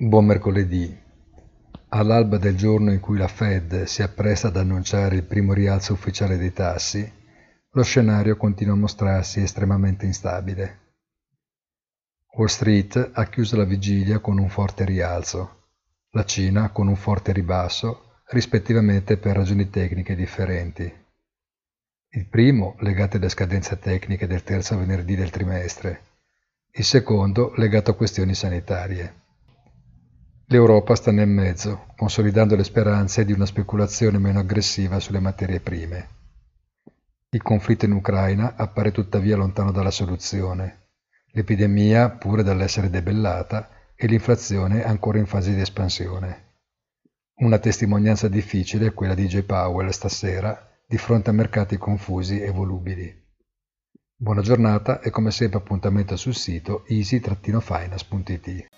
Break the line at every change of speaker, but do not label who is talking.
Buon mercoledì. All'alba del giorno in cui la Fed si appresta ad annunciare il primo rialzo ufficiale dei tassi, lo scenario continua a mostrarsi estremamente instabile. Wall Street ha chiuso la vigilia con un forte rialzo, la Cina con un forte ribasso, rispettivamente per ragioni tecniche differenti. Il primo legato alle scadenze tecniche del terzo venerdì del trimestre, il secondo legato a questioni sanitarie. L'Europa sta nel mezzo, consolidando le speranze di una speculazione meno aggressiva sulle materie prime. Il conflitto in Ucraina appare tuttavia lontano dalla soluzione. L'epidemia pure dall'essere debellata e l'inflazione ancora in fase di espansione. Una testimonianza difficile è quella di J. Powell stasera di fronte a mercati confusi e volubili. Buona giornata e come sempre appuntamento sul sito easy-finance.it.